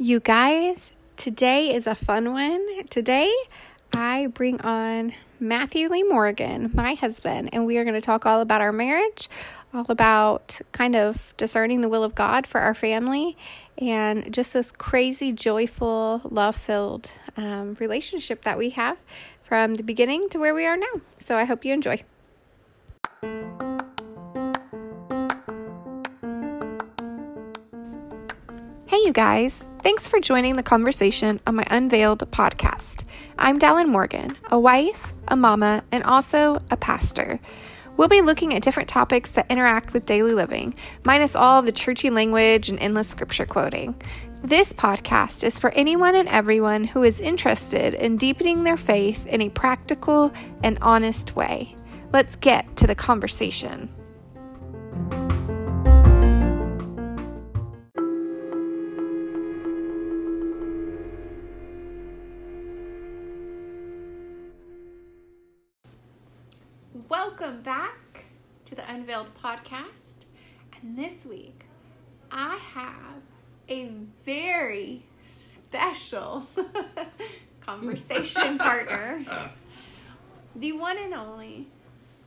You guys, today is a fun one. Today, I bring on Matthew Lee Morgan, my husband, and we are going to talk all about our marriage, all about kind of discerning the will of God for our family, and just this crazy, joyful, love filled um, relationship that we have from the beginning to where we are now. So I hope you enjoy. Hey, you guys. Thanks for joining the conversation on my Unveiled podcast. I'm Dallen Morgan, a wife, a mama, and also a pastor. We'll be looking at different topics that interact with daily living, minus all of the churchy language and endless scripture quoting. This podcast is for anyone and everyone who is interested in deepening their faith in a practical and honest way. Let's get to the conversation. Welcome back to the Unveiled podcast. And this week, I have a very special conversation partner. Ah. The one and only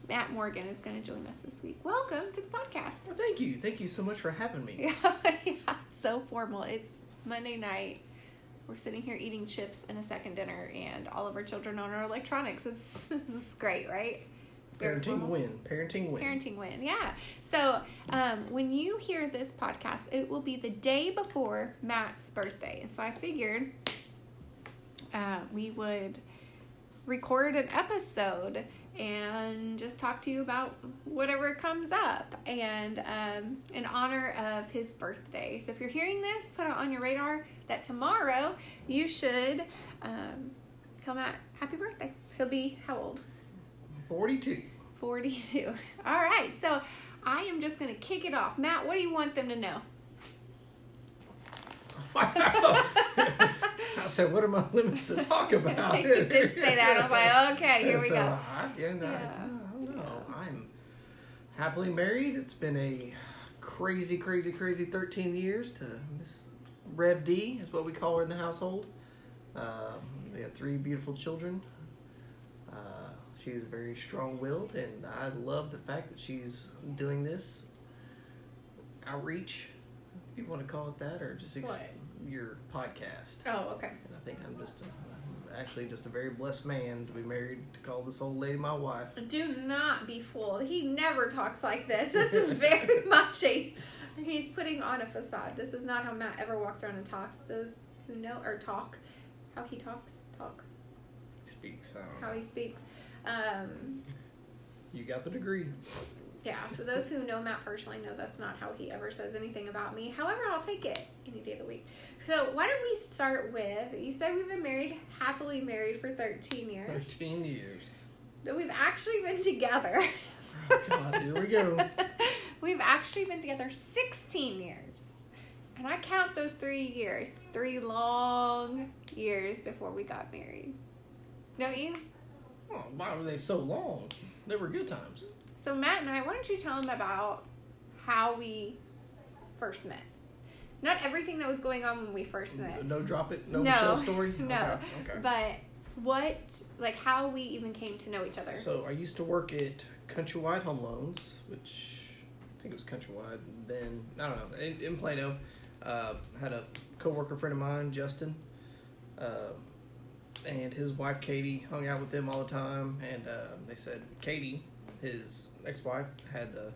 Matt Morgan is going to join us this week. Welcome to the podcast. Well, thank you. Thank you so much for having me. yeah, so formal. It's Monday night. We're sitting here eating chips and a second dinner, and all of our children on our electronics. It's this is great, right? Parenting win. Parenting win. Parenting win, yeah. So um, when you hear this podcast, it will be the day before Matt's birthday, and so I figured uh, we would record an episode and just talk to you about whatever comes up and um, in honor of his birthday. So if you're hearing this, put it on your radar that tomorrow you should um, tell Matt happy birthday. He'll be how old? 42. 42. All right, so I am just going to kick it off. Matt, what do you want them to know? I said, what are my limits to talk about? you did say that. I was like, okay, here we go. I, yeah, I- Yeah. I don't know. I'm happily married. It's been a crazy, crazy, crazy 13 years to Miss Rev D, is what we call her in the household. Um, we have three beautiful children. She's very strong willed, and I love the fact that she's doing this outreach, if you want to call it that, or just ex- your podcast. Oh, okay. And I think I'm just a, actually just a very blessed man to be married to call this old lady my wife. Do not be fooled. He never talks like this. This is very much a. He's putting on a facade. This is not how Matt ever walks around and talks. Those who know or talk, how he talks, talk, Speaks. I don't how know. he speaks. Um, You got the degree. yeah. So those who know Matt personally know that's not how he ever says anything about me. However, I'll take it any day of the week. So why don't we start with? You said we've been married, happily married for thirteen years. 13 years. That we've actually been together. Oh, God, here we go. We've actually been together 16 years. And I count those three years, three long years before we got married. Don't you? Oh, why were they so long? They were good times. So, Matt and I, why don't you tell them about how we first met? Not everything that was going on when we first met. No drop it, no, No, Michelle story. no. Okay. okay. But what, like, how we even came to know each other. So I used to work at Countrywide Home Loans, which I think it was Countrywide. Then I don't know in, in Plano. Uh, had a coworker friend of mine, Justin, uh, and his wife Katie hung out with them all the time. And uh, they said Katie, his ex-wife, had the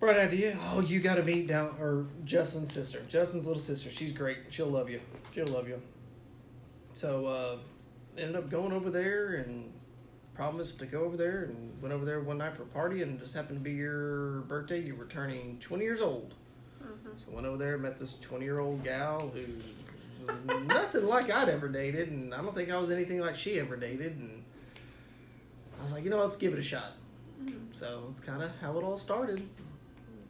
bright idea. Oh, you got to meet down or Justin's sister, Justin's little sister. She's great. She'll love you. She'll love you. So uh, ended up going over there and promised to go over there and went over there one night for a party and it just happened to be your birthday. You were turning 20 years old. Mhm. So went over there, met this 20 year old gal who was nothing like I'd ever dated, and I don't think I was anything like she ever dated. And I was like, you know, let's give it a shot. Mhm. So it's kind of how it all started.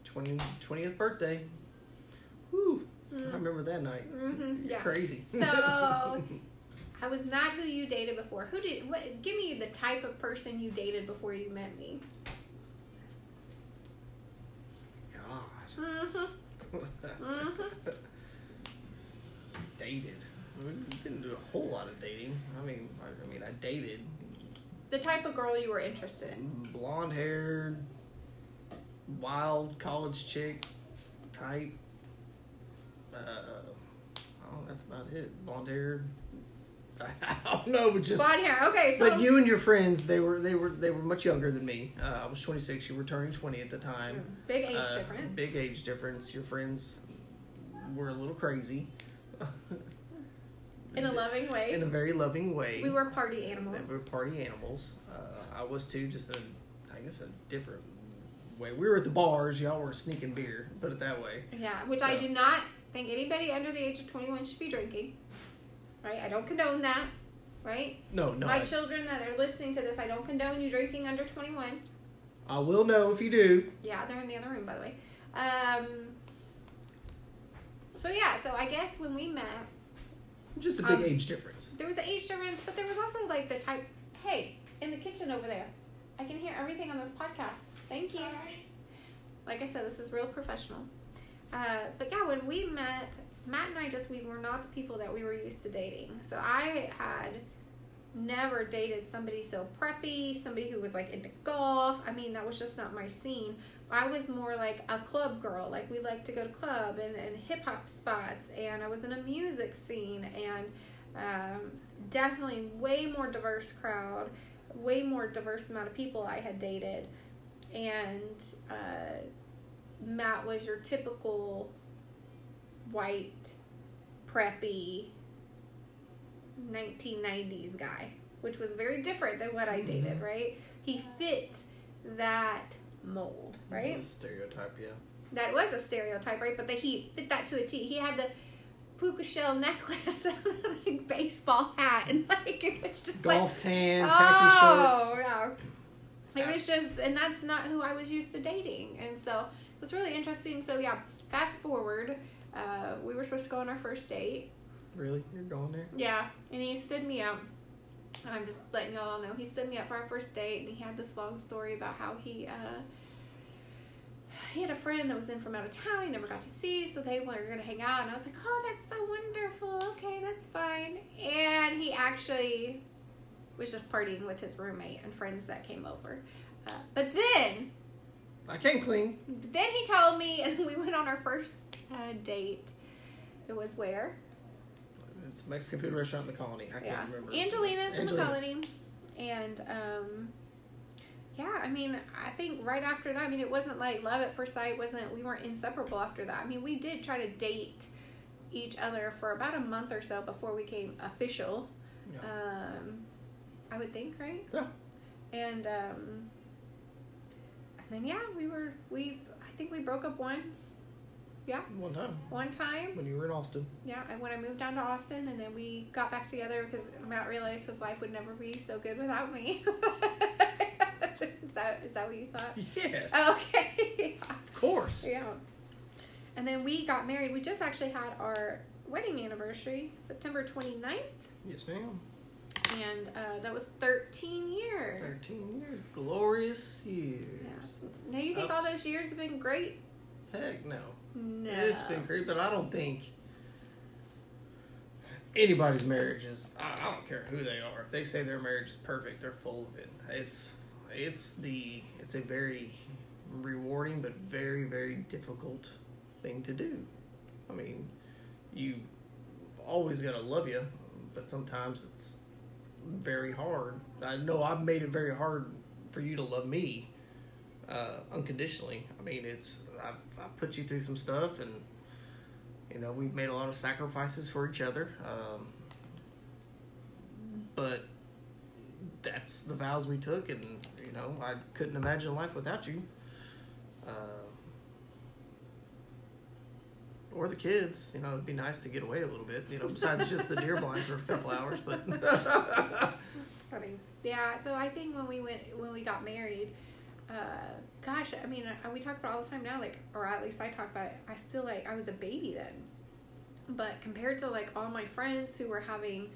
20, 20th birthday. Woo! I remember that night. Mhm, yeah. Crazy. So, I was not who you dated before. Who did? What, give me the type of person you dated before you met me. God. Mm-hmm. Mm-hmm. Dated. We didn't do a whole lot of dating. I mean, I, I mean, I dated The type of girl you were interested in. blonde haired, wild college chick type. Uh, oh, that's about it. Blonde haired. I don't know, but just. Blonde hair. Okay, so But you and your friends, they were they were they were much younger than me. Uh, I was 26. You were turning 20 at the time. big age Uh, difference. Big age difference. Your friends were a little crazy. In a loving way. In a very loving way. we were party animals. We were party animals. Uh, I was too, just in, I guess a different way. We were at the bars. Y'all were sneaking beer. Put it that way. Yeah, which I do not think anybody under the age of 21 should be drinking. Right? I don't condone that. Right? No, no. My I, children that are listening to this, I don't condone you drinking under 21. I will know if you do. Yeah, they're in the other room, by the way. Um, so, yeah, so I guess when we met, Just a big Um, age difference. there was an age difference, but there was also like the type, hey, in the kitchen over there, I can hear everything on this podcast. Thank you. Like I said, this is real professional. Uh, but yeah, when we met, Matt and I just, we were not the people that we were used to dating. So I had never dated somebody so preppy, somebody who was like into golf. I mean, that was just not my scene. I was more like a club girl. Like we like to go to club and, and hip hop spots, and I was in a music scene, and um, definitely way more diverse crowd, way more diverse amount of people I had dated, and uh, Matt was your typical white, preppy, 1990s guy, which was very different than what I dated. Mhm. Right? He fit that mold, right? Stereotype, yeah. that was a stereotype, right? But that he fit that to a T. He had the puka shell necklace, and the like baseball hat, and like it was just like Golf tan, khaki oh shorts. yeah. It was just, and that's not who I was used to dating, and so it was really interesting. So yeah, fast forward, uh, we were supposed to go on our first date. Really? You're going there? Yeah, and he stood me up. I'm just letting y'all know he stood me up for our first date, and he had this long story about how he uh, he had a friend that was in from out of town he never got to see, so they were gonna hang out, and I was like, oh, that's so wonderful. Okay, that's fine. And he actually was just partying with his roommate and friends that came over. Uh, but then, I came clean. then he told me, and we went on our first uh, date. It was where? It's a Mexican food restaurant in the colony. I yeah, can't remember. Angelina's in the colony, and um, yeah, I mean, I think right after that, I mean, it wasn't like love at first sight. wasn't We weren't inseparable after that. I mean, we did try to date each other for about a month or so before we came official. Yeah. Um, I would think, right? Yeah. And um, and then yeah, we were we. I think we broke up once. Yeah, One time one time. when you were in Austin. Yeah, and when I moved down to Austin, and then we got back together because Matt realized his life would never be so good without me. is that is that what you thought? Yes. Okay. Of course. yeah. And then we got married. We just actually had our wedding anniversary, September 29th, Yes, ma'am. and uh, that was 13 years. 13 years. Glorious years. Yeah. Now you think all those years have been great? Heck no. No. It's been great, but I don't think anybody's marriage is. I, I don't care who they are. If they say their marriage is perfect, they're full of it. It's it's the it's a very rewarding but very very difficult thing to do. I mean, you always gotta love you, but sometimes it's very hard. I know I've made it very hard for you to love me uh, unconditionally. I mean, it's I've, I've put you through some stuff, and you know we've made a lot of sacrifices for each other. Um, but that's the vows we took, and you know I couldn't imagine life without you. Uh, or the kids, you know, it'd be nice to get away a little bit, you know, besides just the deer blind for a couple hours. But That's funny. Yeah. So I think when we went when we got married, uh, gosh, I mean, uh, we talk about all the time now, like, or at least I talk about it. I feel like I was a baby then, but compared to like all my friends who were having,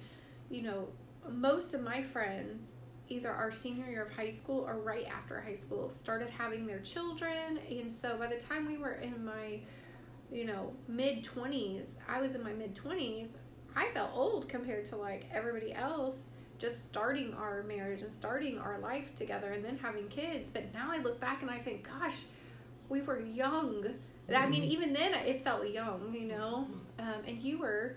you know, most of my friends either our senior year of high school or right after high school started having their children. And so by the time we were in my you know mid 20s i was in my mid 20s I felt old compared to like everybody else just starting our marriage and starting our life together and then having kids. But now I look back and I think, gosh, we were young. I mean, Mhm. even then it felt young, you know. Um, and you were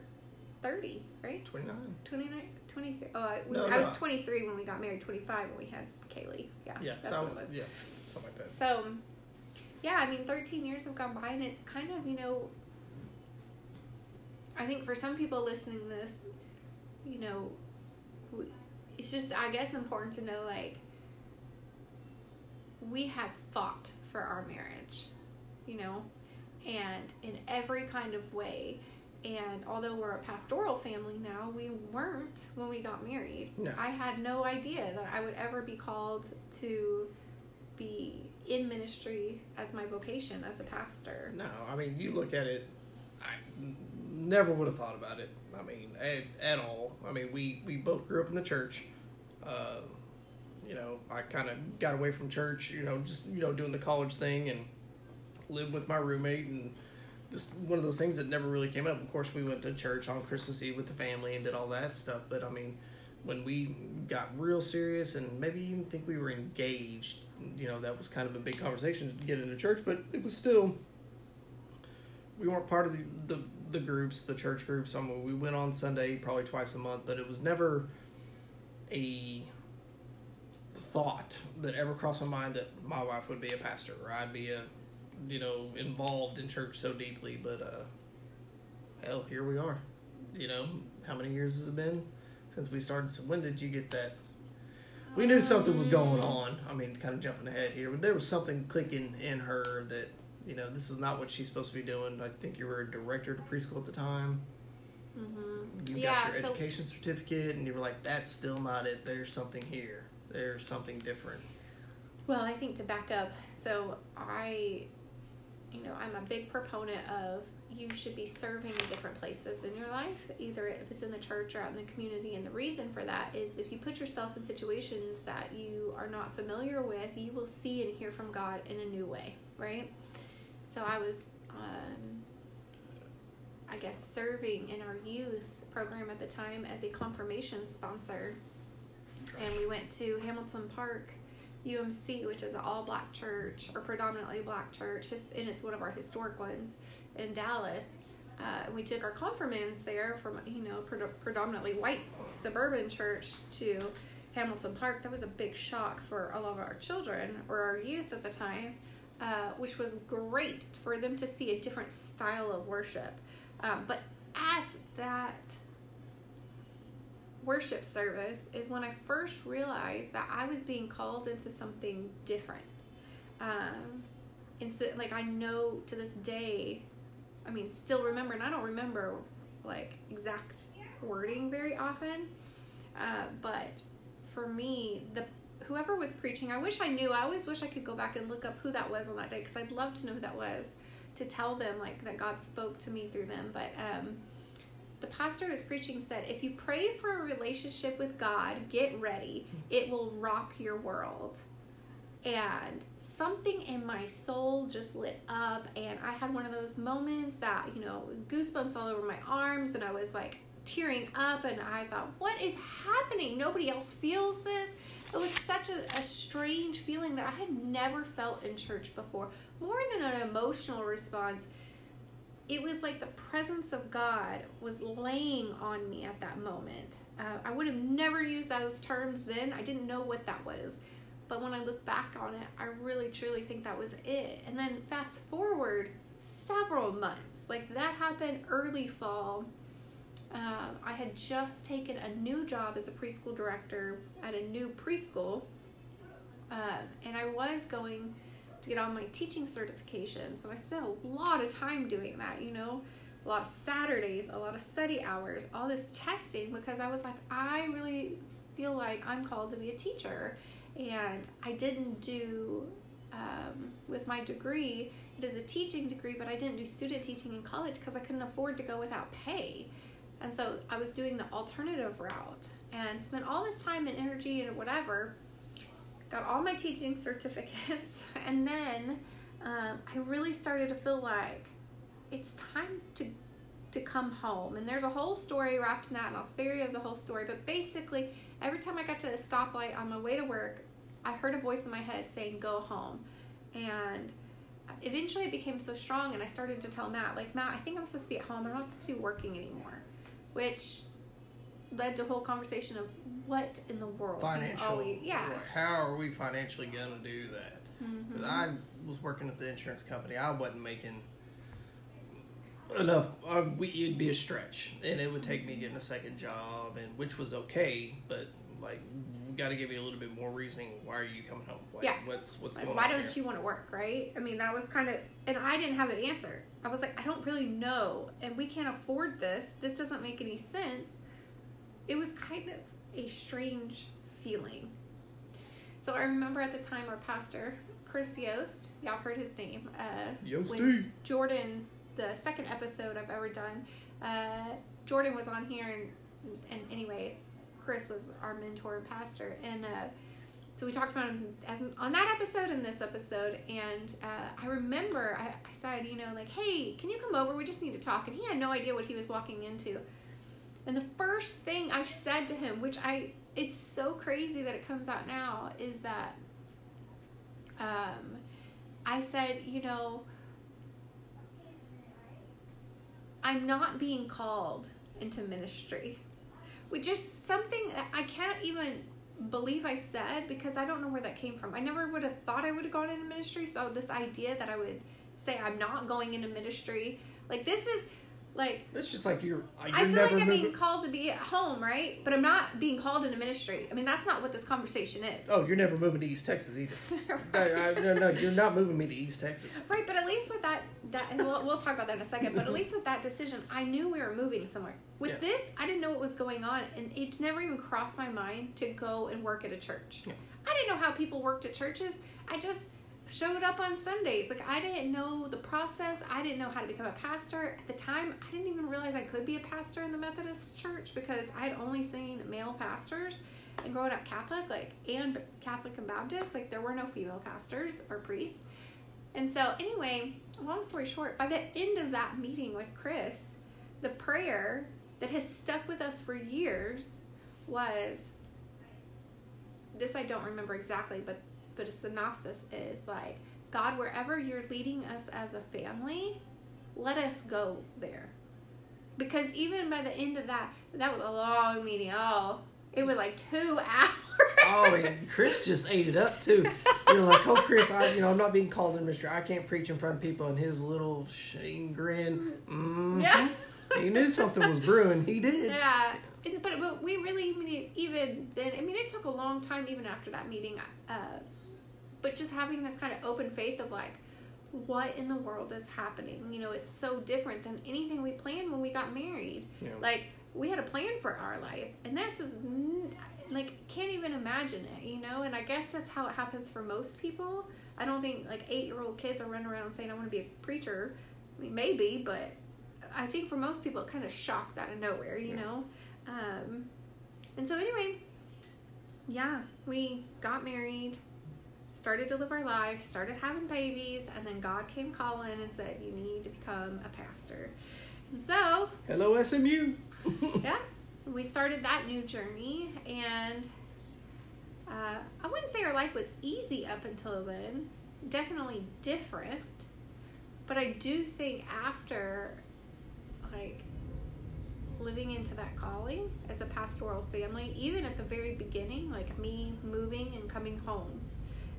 30, right? 29. 29, 23. Oh, I, we, No, I no. was 23 when we got married, 25 when we had Kaylee. Yeah, Yeah, that's so, what it was. yeah, something like that. So, yeah, I mean, 13 years have gone by, and it's kind of, you know, I think for some people listening to this, you know, it's just, I guess, important to know, like, we have fought for our marriage, you know, and in every kind of way. And although we're a pastoral family now, we weren't when we got married. No. I had no idea that I would ever be called to be in ministry as my vocation as a pastor. No, I mean, you look at it, I never would have thought about it. I mean, at, at all. I mean, we, we both grew up in the church. Uh, you know, I kind of got away from church, you know, just, you know, doing the college thing and lived with my roommate and just one of those things that never really came up. Of course, we went to church on Christmas Eve with the family and did all that stuff. But I mean, when we got real serious and maybe even think we were engaged, you know, that was kind of a big conversation to get into church, but it was still we weren't part of the, the, the groups, the church groups. I mean, we went on Sunday probably twice a month, but it was never a thought that ever crossed my mind that my wife would be a pastor or I'd be a, you know, involved in church so deeply. But uh, hell, here we are. You know, how many years has it been since we started? So when did you get that? We knew something was going on. I mean, kind of jumping ahead here, but there was something clicking in her that you know, this is not what she's supposed to be doing. I think you were a director to preschool at the time. Mm-hmm. You Yeah, got your so- education certificate, and you were like, that's still not it. There's something here. There's something different. Well, I think to back up, so I, you know, I'm a big proponent of you should be serving in different places in your life, either if it's in the church or out in the community. And the reason for that is if you put yourself in situations that you are not familiar with, you will see and hear from God in a new way, right? So I was, um, I guess, serving in our youth program at the time as a confirmation sponsor. And we went to Hamilton Park UMC, which is an all black church or predominantly black church, and it's one of our historic ones in Dallas. Uh, we took our confirmants there from you know pred- predominantly white suburban church to Hamilton Park. That was a big shock for a lot of our children or our youth at the time, uh, which was great for them to see a different style of worship. Um, but at that worship service is when I first realized that I was being called into something different. Um, and like I know to this day, I mean, still remember, and I don't remember like exact wording very often, uh, but for me, the whoever was preaching, I wish I knew. I always wish I could go back and look up who that was on that day because I'd love to know who that was to tell them like that God spoke to me through them. But um, the pastor who was preaching said, if you pray for a relationship with God, get ready. It will rock your world. And something in my soul just lit up, and I had one of those moments that, you know, goosebumps all over my arms, and I was like tearing up, and I thought, what is happening? Nobody else feels this. It was such a, a strange feeling that I had never felt in church before. More than an emotional response, it was like the presence of God was laying on me at that moment. Uh, I would have never used those terms then. I didn't know what that was. But when I look back on it, I really truly think that was it. And then fast forward several months, like that happened early fall. Um, I had just taken a new job as a preschool director at a new preschool. Um, and I was going to get on my teaching certifications. And I spent a lot of time doing that, you know, a lot of Saturdays, a lot of study hours, all this testing because I was like, I really feel like I'm called to be a teacher. And I didn't do, um, with my degree, it is a teaching degree, but I didn't do student teaching in college because I couldn't afford to go without pay. And so I was doing the alternative route and spent all this time and energy and whatever got all my teaching certificates, and then um, I really started to feel like it's time to to come home. And there's a whole story wrapped in that, and I'll spare you of the whole story. But basically, every time I got to a stoplight on my way to work, I heard a voice in my head saying, Go home. And eventually it became so strong, and I started to tell Matt, like, Matt, I think I'm supposed to be at home. I'm not supposed to be working anymore. Which led to a whole conversation of what in the world Financial. yeah. How are we financially gonna do that? Mhm. I was working at the insurance company. I wasn't making enough. Uh, we, it'd be a stretch, and it would take me getting a second job, and which was okay. But like, got to give you a little bit more reasoning. Why are you coming home? Like, Yeah. What's what's Like, going why on don't here? you want to work, right? I mean, that was kind of, and I didn't have an answer. I was like, I don't really know, and we can't afford this. This doesn't make any sense. It was kind of a strange feeling. So I remember at the time our pastor, Chris Yost, y'all heard his name. Uh, Yosty. Jordan's the second episode I've ever done. Uh, Jordan was on here, and, and anyway, Chris was our mentor and pastor, and uh, so we talked about him on that episode and this episode. And uh, I remember I, I said, you know, like, hey, can you come over? We just need to talk. And he had no idea what he was walking into. And the first thing I said to him, which I, it's so crazy that it comes out now, is that um, I said, you know, I'm not being called into ministry. Which is something that I can't even believe I said because I don't know where that came from. I never would have thought I would have gone into ministry. So this idea that I would say I'm not going into ministry, like this is like It's just like you're. You're I feel never like I'm being called to be at home, right? But I'm not being called into ministry. I mean, that's not what this conversation is. Oh, you're never moving to East Texas either. No, I, no, no, you're not moving me to East Texas. Right, but at least with that, that and we'll, we'll talk about that in a second. But at least with that decision, I knew we were moving somewhere. With Yeah. this, I didn't know what was going on, and it never even crossed my mind to go and work at a church. Yeah. I didn't know how people worked at churches. I just showed up on Sundays. Like I didn't know the process. I didn't know how to become a pastor at the time. I didn't even realize I could be a pastor in the Methodist church because I had only seen male pastors. And growing up Catholic, like and Catholic and Baptist, like there were no female pastors or priests. And so, anyway, long story short, by the end of that meeting with Chris, the prayer that has stuck with us for years was this I don't remember exactly, but but a synopsis is like, God, wherever you're leading us as a family, let us go there. Because even by the end of that, that was a long meeting. Oh, it was like two hours. Oh, and Chris just ate it up too. You know, like, oh, Chris, I, you know, I'm not being called in ministry. I can't preach in front of people. And his little shame grin. Mm, Yeah. He knew something was brewing. He did. Yeah, but but we really even then. I mean, it took a long time even after that meeting. Uh, but just having this kind of open faith of like, what in the world is happening? You know, it's so different than anything we planned when we got married. Know, Like we had a plan for our life, and this is n- like can't even imagine it. You know, and I guess that's how it happens for most people. I don't think like eight year old kids are running around saying I want to be a preacher. I mean, maybe, but I think for most people it kind of shocks out of nowhere, you Yeah. know. Um, and so anyway, yeah, we got married, started to live our lives, started having babies, and then God came calling and said, "You need to become a pastor." And so hello, SMU. yeah, we started that new journey, and uh, I wouldn't say our life was easy up until then. Definitely different, but I do think after, like, living into that calling as a pastoral family, even at the very beginning, like me moving and coming home.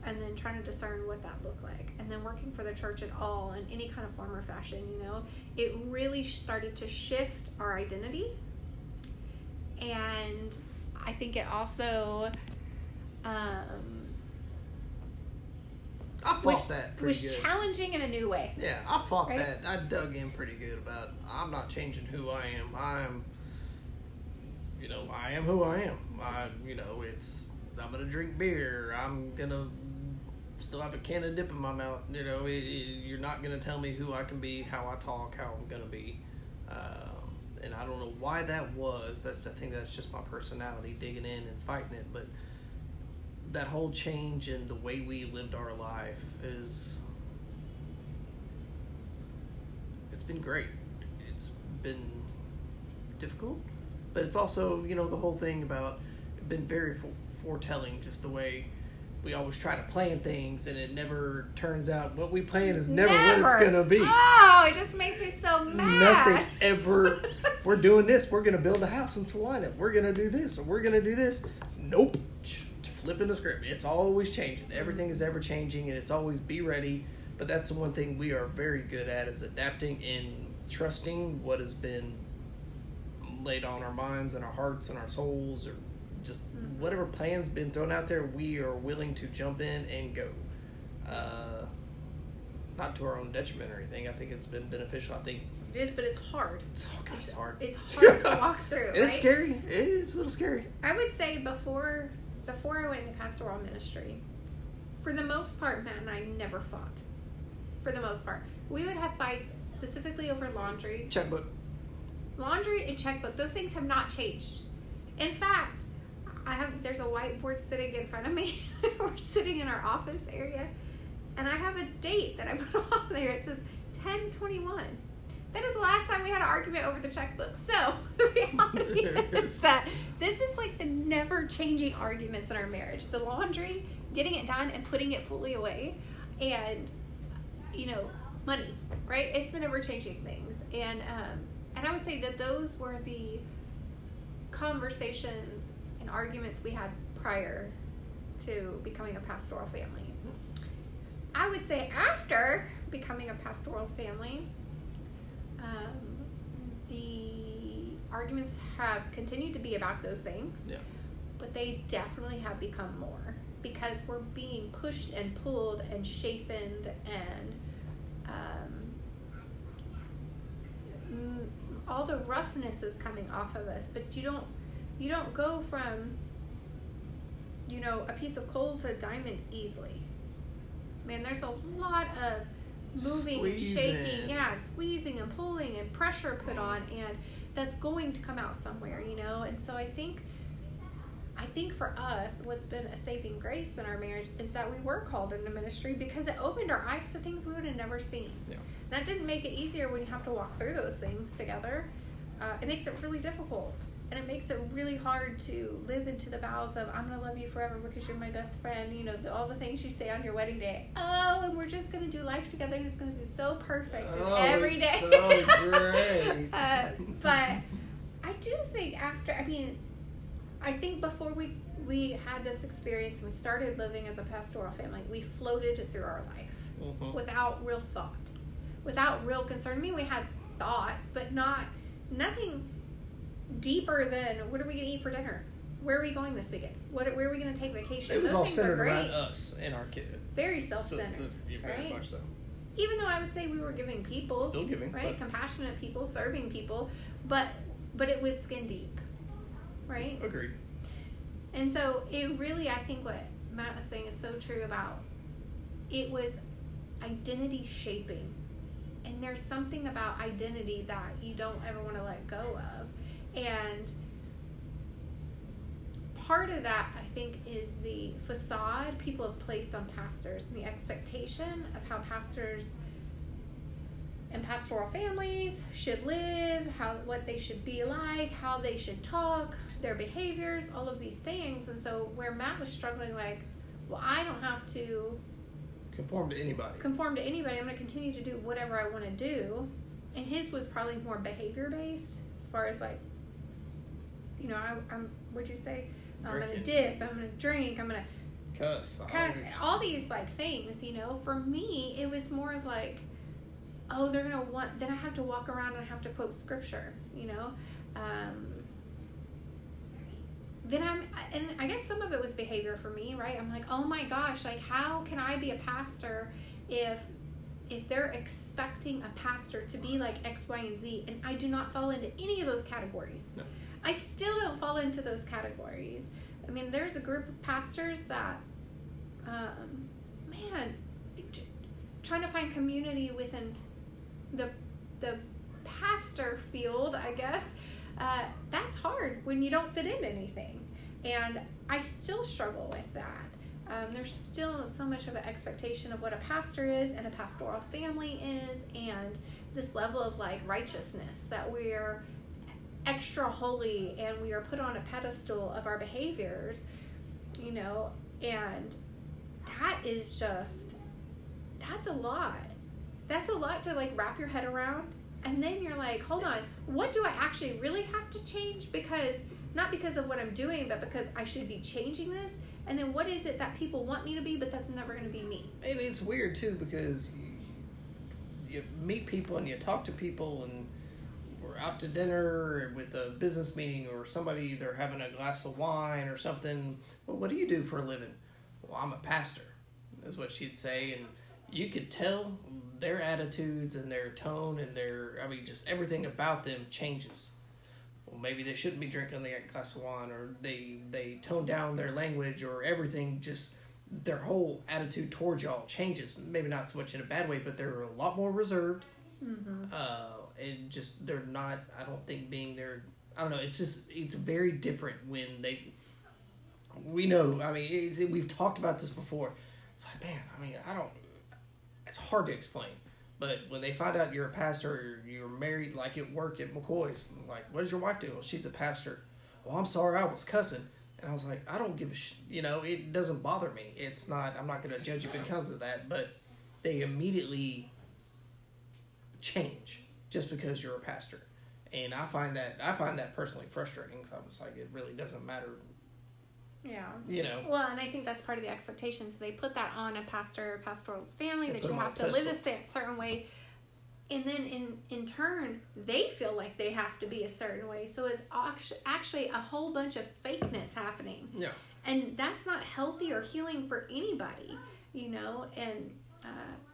And then trying to discern what that looked like, and then working for the church at all in any kind of form or fashion, you know, it really started to shift our identity and I think it also um, I fought was, that pretty was good. challenging in a new way. yeah, I fought Right? that. I dug in pretty good about. I'm not changing who I am. I am. You know, I am who I am. I, you know, it's. I'm gonna drink beer. I'm gonna still have a can of dip in my mouth. You know, it, it- you're not gonna tell me who I can be, how I talk, how I'm gonna be. Um, and I don't know why that was. That I think that's just my personality digging in and fighting it. But that whole change in the way we lived our life is it's been great. It's been difficult, but it's also you know the whole thing about been very foretelling, just the way we always try to plan things and it never turns out what we plan is never, never. what it's gonna be. Oh, it just makes me so mad. Nothing ever. we're doing this. We're gonna build a house in Celina. We're gonna do this. Or we're gonna do this. Nope. Flipping the script. It's always changing. Everything is ever changing, and it's always be ready. But that's the one thing we are very good at is adapting and trusting what has been laid on our minds and our hearts and our souls, or just mm-hmm. whatever plan's been thrown out there. We are willing to jump in and go. Uh, not to our own detriment or anything. I think it's been beneficial. I think it is, but it's hard. It's, oh God, it's, it's hard. It's hard to walk through. It's right? scary. It is a little scary. I would say before before I went into pastoral ministry, for the most part, Matt and I never fought. For the most part, we would have fights specifically over laundry, checkbook, laundry, and checkbook. Those things have not changed. In fact, I have there's a whiteboard sitting in front of me. We're sitting in our office area, and I have a date that I put on there. It says 1021. That is the last time we had an argument over the checkbook. So the reality is that this is like the never changing arguments in our marriage. The laundry, getting it done and putting it fully away, and you know, money, right? It's the never changing things. And um, and I would say that those were the conversations and arguments we had prior to becoming a pastoral family. I would say after becoming a pastoral family, um, the arguments have continued to be about those things. Yeah. But they definitely have become more because we're being pushed and pulled and shaped and um, all the roughness is coming off of us. But you don't you don't go from you know a piece of coal to a diamond easily. Man, there's a lot of moving squeezing. and shaking, yeah, and squeezing and pulling and pressure put on, and that's going to come out somewhere, you know. And so I think, I think for us, what's been a saving grace in our marriage is that we were called into ministry because it opened our eyes to things we would have never seen. Yeah. That didn't make it easier when you have to walk through those things together. Uh, it makes it really difficult and it makes it really hard to live into the vows of I'm gonna love you forever because you're my best friend. You know the, all the things you say on your wedding day. Oh, and we're just gonna do life together, and it's gonna be so perfect oh, every day. so great. uh, but I do think after, I mean, I think before we we had this experience, we started living as a pastoral family. We floated through our life mm-hmm. without real thought, without real concern. I mean, we had thoughts, but not nothing deeper than what are we going to eat for dinner? Where are we going this weekend? What where are we going to take vacation? It was Those all centered around us and our kid. Very self-centered, so, so, very right? much so. Even though I would say we were giving people, still giving, right? Compassionate people, serving people, but but it was skin deep, right? Agreed. And so it really, I think what Matt was saying is so true about it was identity shaping. And there's something about identity that you don't ever want to let go of. And part of that, I think, is the facade people have placed on pastors and the expectation of how pastors and pastoral families should live, how what they should be like, how they should talk, their behaviors, all of these things. And so where Matt was struggling like, well, I don't have to conform to anybody. Conform to anybody. I'm going to continue to do whatever I want to do. And his was probably more behavior based as far as like you know, I, am What'd you say? I'm gonna dip. I'm gonna drink. I'm gonna cuss. Cuss. All these like things. You know, for me, it was more of like, oh, they're gonna want. Then I have to walk around and I have to quote scripture. You know. Um, then I'm, and I guess some of it was behavior for me, right? I'm like, oh my gosh, like how can I be a pastor if if they're expecting a pastor to be like X, Y, and Z, and I do not fall into any of those categories. No. I still don't fall into those categories. I mean, there's a group of pastors that, um, man, trying to find community within the the pastor field, I guess, uh, that's hard when you don't fit in anything. And I still struggle with that. Um, there's still so much of an expectation of what a pastor is and a pastoral family is, and this level of like righteousness that we're extra holy and we are put on a pedestal of our behaviors, you know, and that is just that's a lot. That's a lot to like wrap your head around. And then you're like, hold on, what do I actually really have to change? Because not because of what I'm doing, but because I should be changing this. And then what is it that people want me to be, but that's never going to be me? And it's weird too because you, you meet people and you talk to people and out to dinner with a business meeting or somebody they're having a glass of wine or something. Well, what do you do for a living? Well, I'm a pastor, is what she'd say, and you could tell their attitudes and their tone and their I mean just everything about them changes. Well, maybe they shouldn't be drinking the glass of wine, or they they tone down their language, or everything just their whole attitude towards y'all changes. Maybe not so much in a bad way, but they're a lot more reserved. Mm-hmm. Uh, and just they're not. I don't think being there. I don't know. It's just it's very different when they. We know. I mean, we've talked about this before. It's like, man. I mean, I don't. It's hard to explain. But when they find out you're a pastor, or you're married, like at work at McCoy's, like, what does your wife do? Well, she's a pastor. Well, I'm sorry, I was cussing. And I was like, I don't give a sh- you know, it doesn't bother me. It's not, I'm not going to judge you because of that. But they immediately change just because you're a pastor. And I find that, I find that personally frustrating because I'm just like, it really doesn't matter, Yeah. you know. Well, and I think that's part of the expectations. They put that on a pastor or pastoral's family They that you have to live a certain way. And then in, in turn, they feel like they have to be a certain way. So it's actually a whole bunch of fakeness happening. Yeah. And that's not healthy or healing for anybody, you know. And, uh,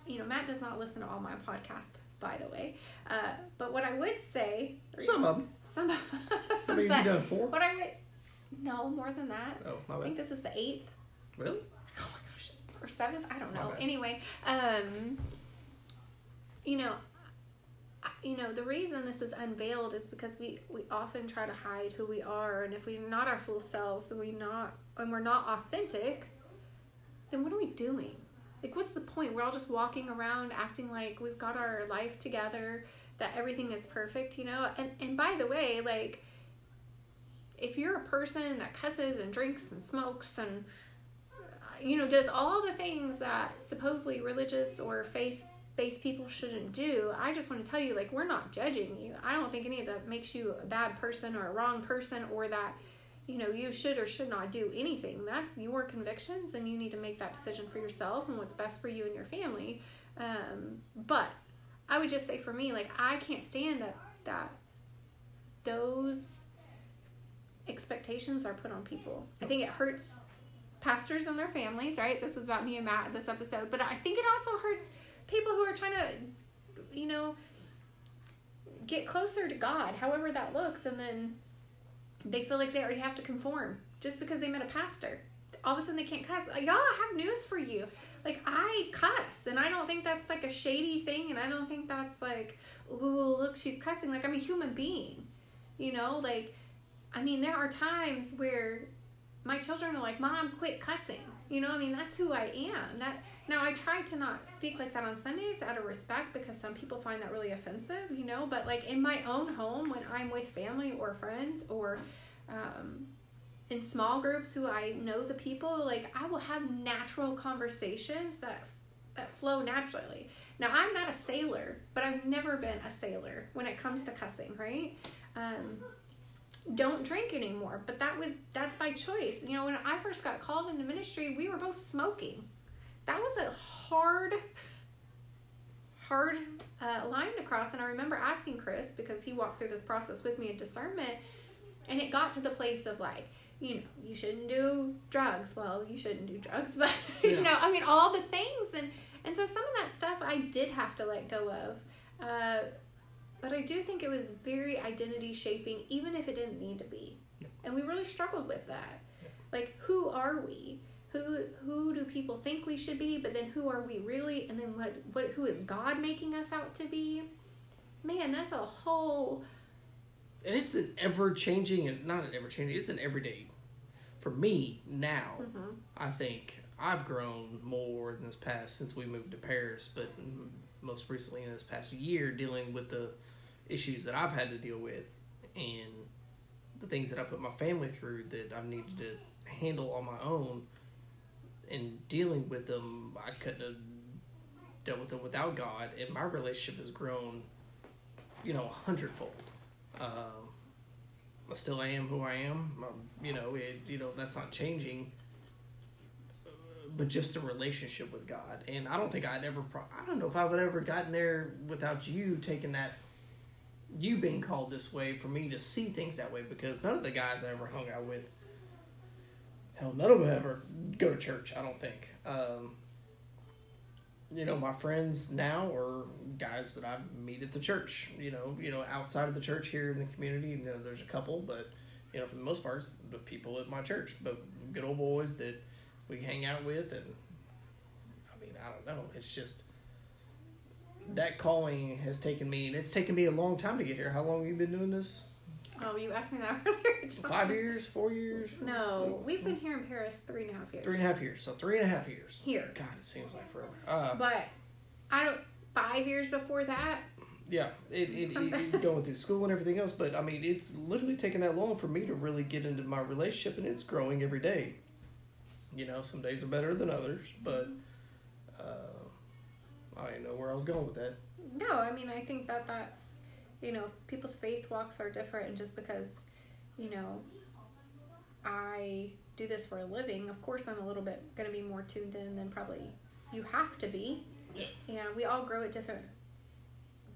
you know, Matt does not listen to all my podcasts, by the way. Uh, but what I would say. Some of them. Some of many but have you done? Four? What I would. No, more than that. Oh, my I think this is the eighth Really? oh my gosh, or seventh, I don't know. Anyway, um, you know, you know, the reason this is unveiled is because we we often try to hide who we are, and if we're not our full selves, then we not, and we're not authentic, then what are we doing? Like, what's the point? We're all just walking around acting like we've got our life together, that everything is perfect, you know. And and by the way, like, if you're a person that cusses and drinks and smokes and uh, you know, does all the things that supposedly religious or faith based people shouldn't do, I just want to tell you, like, we're not judging you. I don't think any of that makes you a bad person or a wrong person or that, you know, you should or should not do anything. That's your convictions and you need to make that decision for yourself and what's best for you and your family. Um, but I would just say for me, like, I can't stand that, that those expectations are put on people. I think it hurts pastors and their families, right? This is about me and Matt this episode, but I think it also hurts people who are trying to, you know, get closer to God, however that looks, and then they feel like they already have to conform just because they met a pastor. All of a sudden they can't cuss. Y'all, I have news for you. Like I cuss, and I don't think that's like a shady thing, and I don't think that's like, ooh, look, she's cussing. Like I'm a human being, you know. Like, I mean, there are times where my children are like, "Mom, quit cussing." You know, I mean, that's who I am. That now I try to not speak like that on Sundays out of respect because some people find that really offensive. You know, but like in my own home when I'm with family or friends or um, in small groups who I know the people, like I will have natural conversations that that flow naturally. Now I'm not a sailor, but I've never been a sailor when it comes to cussing, right? Um, don't drink anymore, but that was that's by choice. You know, when I first got called into ministry, we were both smoking. That was a hard, hard uh, line to cross, and I remember asking Chris because he walked through this process with me in discernment, and it got to the place of like, you know, you shouldn't do drugs. Well, you shouldn't do drugs, but Yeah. you know, I mean, all the things, and and so some of that stuff I did have to let go of. Uh, but I do think it was very identity shaping, even if it didn't need to be. Yeah. And we really struggled with that. Like, who are we? Who who do people think we should be? But then who are we really? And then what what who is God making us out to be? Man, that's a whole and it's an ever changing and not an ever changing it's an everyday for me now Mhm. i think i've grown more in this past since we moved to paris but most recently in this past year dealing with the issues that I've had to deal with and the things that I put my family through that i've needed to handle on my own and dealing with them I couldn't have dealt with them without God and my relationship has grown you know a hundredfold um, I still I am who I am um, you know it, you know that's not changing but just a relationship with God. And I don't think I'd ever, pro- I don't know if I would ever gotten there without you taking that, you being called this way for me to see things that way because none of the guys I ever hung out with, hell, none of them ever go to church, I don't think. Um, you know, my friends now are guys that I meet at the church, you know, you know, outside of the church here in the community, you know, there's a couple, but, you know, for the most part, it's the people at my church, but good old boys that, we hang out with and I mean I don't know it's just that calling has taken me and it's taken me a long time to get here how long have you been doing this Oh, you asked me that earlier. Five years four years No, we've been here in Paris three and a half years. three and a half years so three and a half years Here. God it seems like forever uh, But I don't. Five years before that, yeah it, it, it, going through school and everything else but I mean it's literally taken that long for me to really get into my relationship and it's growing every day you know some days are better than others but uh, I didn't know where I was going with that no, I mean I think that that's you know people's faith walks are different, and just because you know I do this for a living, of course I'm a little bit going to be more tuned in than probably you have to be. Yeah. And we all grow at different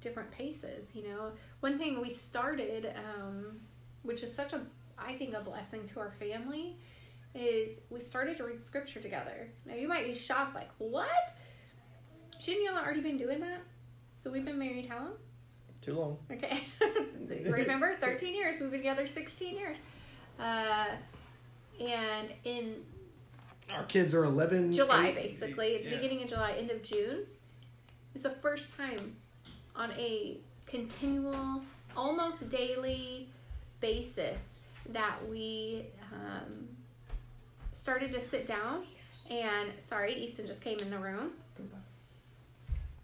different paces. You know, one thing we started, um, which is such a I think a blessing to our family, is we started to read scripture together. Now you might be shocked, like what? Shouldn't y'all already been doing that? So we've been married how long? Too long Okay. Remember, 13 years. We've been together 16 years. Uh, and in Our kids are 11. July, eight- basically, at the yeah. beginning of July, end of June, it's the first time on a continual, almost daily basis that we um, started to sit down. And sorry, Easton just came in the room.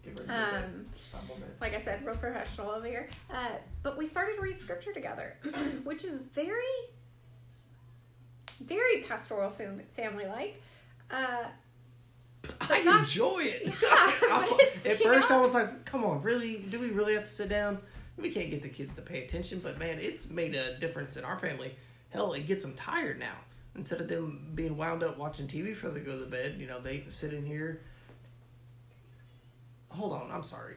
Give her a minute. Um, Five like I said, real professional over here. Uh, but we started to read scripture together, which is very, very pastoral fam- family like. Uh, I not- enjoy it. Yeah, I- At first, know- I was like, "Come on, really? Do we really have to sit down? We can't get the kids to pay attention." But man, it's made a difference in our family. Hell, it gets them tired now. Instead of them being wound up watching TV before they go to bed, you know, they sit in here. Hold on, I'm sorry.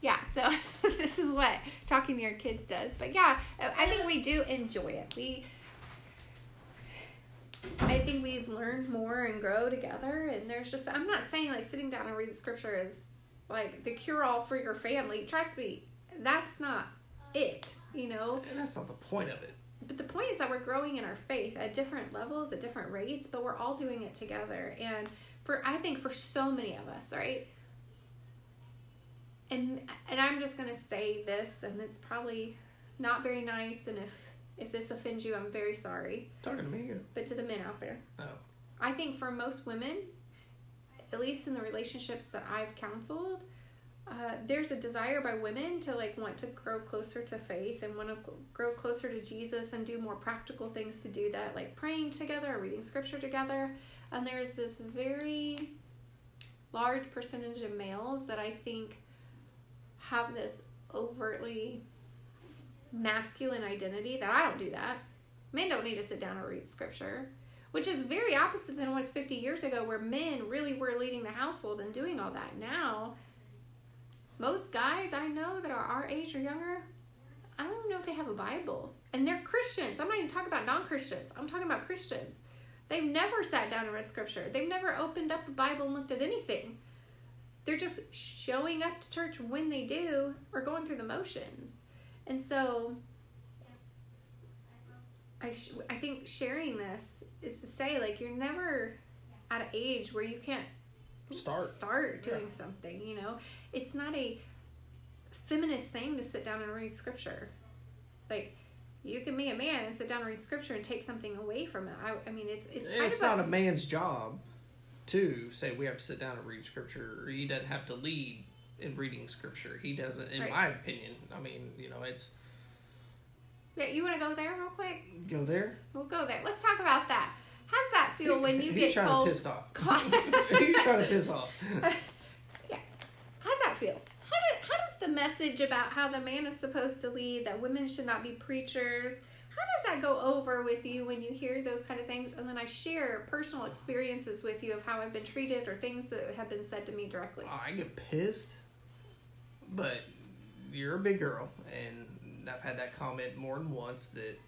Yeah, so this is what talking to your kids does. But yeah, I think we do enjoy it. We, I think we've learned more and grow together. And there's just, I'm not saying like sitting down and reading scripture is like the cure all for your family. Trust me, that's not it, you know? And that's not the point of it. But the point is that we're growing in our faith at different levels, at different rates, but we're all doing it together. And for I think for so many of us, right? And and I'm just gonna say this, and it's probably not very nice. And if if this offends you, I'm very sorry. Talking to me, or- But to the men out there, oh, I think for most women, at least in the relationships that I've counseled, uh, there's a desire by women to like want to grow closer to faith and want to grow closer to Jesus and do more practical things to do that, like praying together or reading scripture together. And there's this very large percentage of males that I think have this overtly masculine identity that I don't do that. Men don't need to sit down and read scripture which is very opposite than it was 50 years ago where men really were leading the household and doing all that. Now most guys i know that are our age or younger i don't even know if they have a bible. And they're christians. I'm not even talking about non-christians. I'm talking about christians they've never sat down and read scripture. They've never opened up a bible and looked at anything. They're just showing up to church when they do or going through the motions. And so I, sh- I think sharing this is to say like you're never at an age where you can't Start. start doing Yeah. something you know? It's not a feminist thing to sit down and read scripture. Like you can be a man and sit down and read scripture and take something away from it i, I mean it's it's, kind it's of not a man's job to say we have to sit down and read scripture. Or he doesn't have to lead in reading scripture. He doesn't, in Right. my opinion. I mean, you know, it's Yeah, you want to go there real quick? go there. We'll go there. Let's talk about that. How's that feel when you get trying told? to piss off? Who you trying to piss off? yeah. How's that feel? How does how does the message about how the man is supposed to lead, that women should not be preachers, how does that go over with you when you hear those kind of things? And then I share personal experiences with you of how I've been treated or things that have been said to me directly. I get pissed, but you're a big girl, and I've had that comment more than once that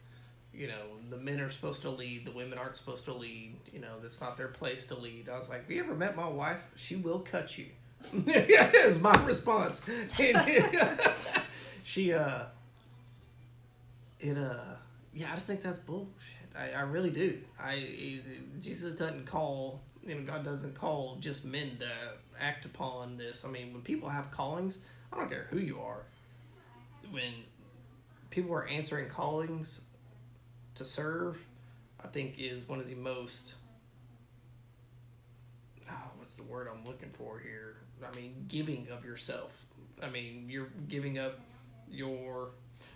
you know the men are supposed to lead, the women aren't supposed to lead. You know that's not their place to lead. I was like, have you ever met my wife? She will cut you. is my response. she uh, it uh, yeah, I just think that's bullshit. I, I really do. I Jesus doesn't call you know God doesn't call just men to act upon this. I mean, when people have callings, I don't care who you are. When people are answering callings to serve, I think is one of the most oh, what's the word I'm looking for here? I mean, giving of yourself. I mean, you're giving up your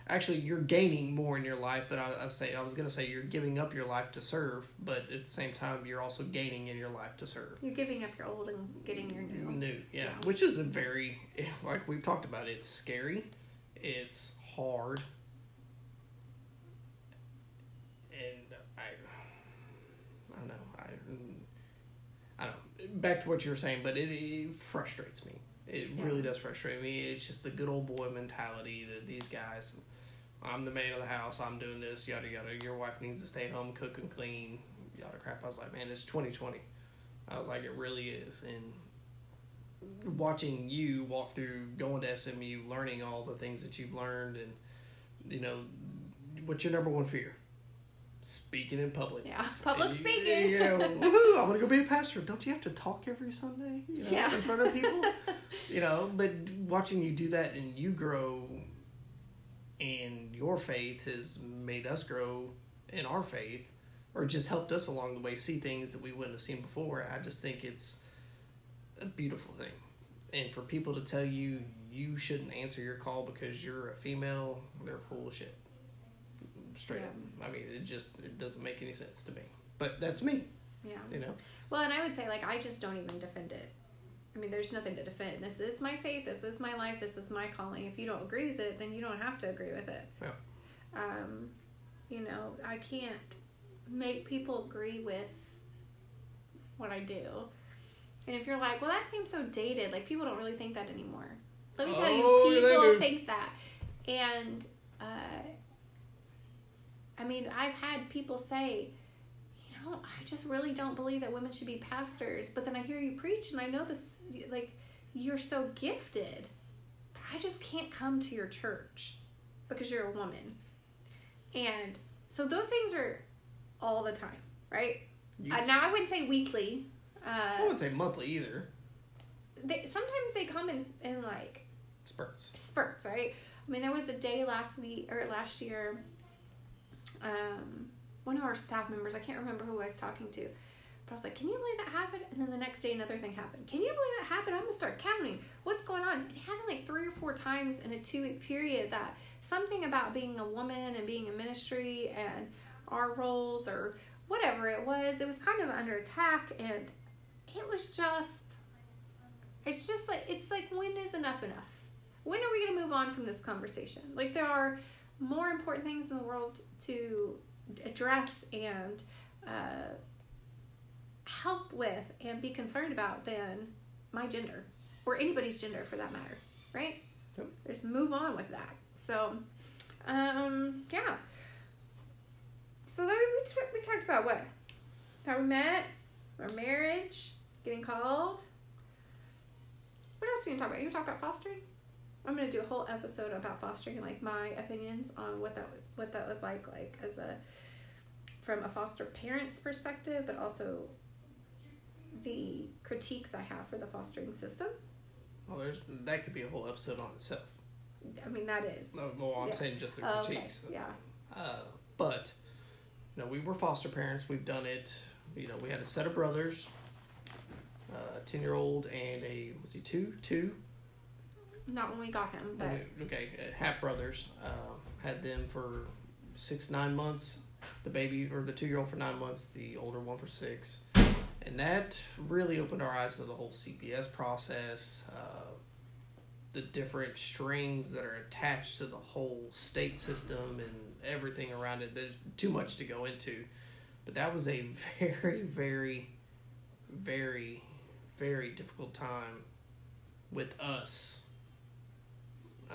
actually you're gaining more in your life but I, I say i was going to say you're giving up your life to serve but at the same time you're also gaining in your life to serve You're giving up your old and getting your new. new yeah. Yeah. which is a very like we've talked about it's scary it's hard and i i don't know i i don't know back to what you were saying but it, it frustrates me. It Yeah. really does frustrate me. It's just the good old boy mentality that these guys i'm the man of the house. I'm doing this yada yada. Your wife needs to stay home cook and clean yada crap. I was like man it's 2020 i was like it really is. And watching you walk through going to SMU, learning all the things that you've learned, and you know, what's your number one fear? Speaking in public. Yeah, public you- speaking. Yeah, woohoo, I'm gonna go be a pastor. Don't you have to talk every Sunday? You know, Yeah. in front of people. you know, but watching you do that and you grow, and your faith has made us grow in our faith, or just helped us along the way see things that we wouldn't have seen before. I just think it's a beautiful thing. And for people to tell you you shouldn't answer your call because you're a female, they're full of shit. Straight up. I mean, it just it doesn't make any sense to me. But that's me, yeah. you know. Well, and I would say, like, I just don't even defend it. I mean, there's nothing to defend. This is my faith. This is my life. This is my calling. If you don't agree with it, then you don't have to agree with it. Yeah. Um, you know, I can't make people agree with what I do. And if you're like, well, that seems so dated, like, people don't really think that anymore. Let me tell Oh, you, people think that. And, uh, I mean, I've had people say, you know, I just really don't believe that women should be pastors. But then I hear you preach, and I know this, like, you're so gifted. But I just can't come to your church because you're a woman. And so those things are all the time, right? Uh, now I wouldn't say weekly. I Uh, wouldn't say monthly either. they, sometimes they come in, in like Spurts. spurts, right? I mean, there was a day last week or last year. Um, one of our staff members, I can't remember who I was talking to, but I was like, "Can you believe that happened?" And then the next day, another thing happened. Can you believe that happened? I'm gonna start counting. What's going on? It happened like three or four times in a two week period. That something about being a woman and being in ministry and our roles or whatever it was, it was kind of under attack, and it was just. It's just like it's like when is enough enough? when are we to move on from this conversation? Like, there are more important things in the world to address and uh, help with and be concerned about than my gender or anybody's gender for that matter, right? Yep. Just move on with that. So, um, yeah. So then we, t- we talked about what? How we met, our marriage, getting called. What else are we gonna talk about? You gonna talk about fostering? I'm gonna do a whole episode about fostering, like my opinions on what that what that was like, like as a from a foster parent's perspective, but also the critiques I have for the fostering system. Well, there's that could be a whole episode on itself. I mean, that is. No, well, I'm Yeah. saying just the Oh, okay. critiques. Yeah. Uh, but you know, we were foster parents. We've done it. You know, we had a set of brothers. a ten year old and a was he two two Not when we got him, but okay half brothers. Uh, had them for six nine months. The baby or the two year old for nine months. The older one for six. And that really opened our eyes to the whole CPS process. Uh, the different strings that are attached to the whole state system and everything around it. There's too much to go into. But that was a very, very, very, very difficult time with us. Uh,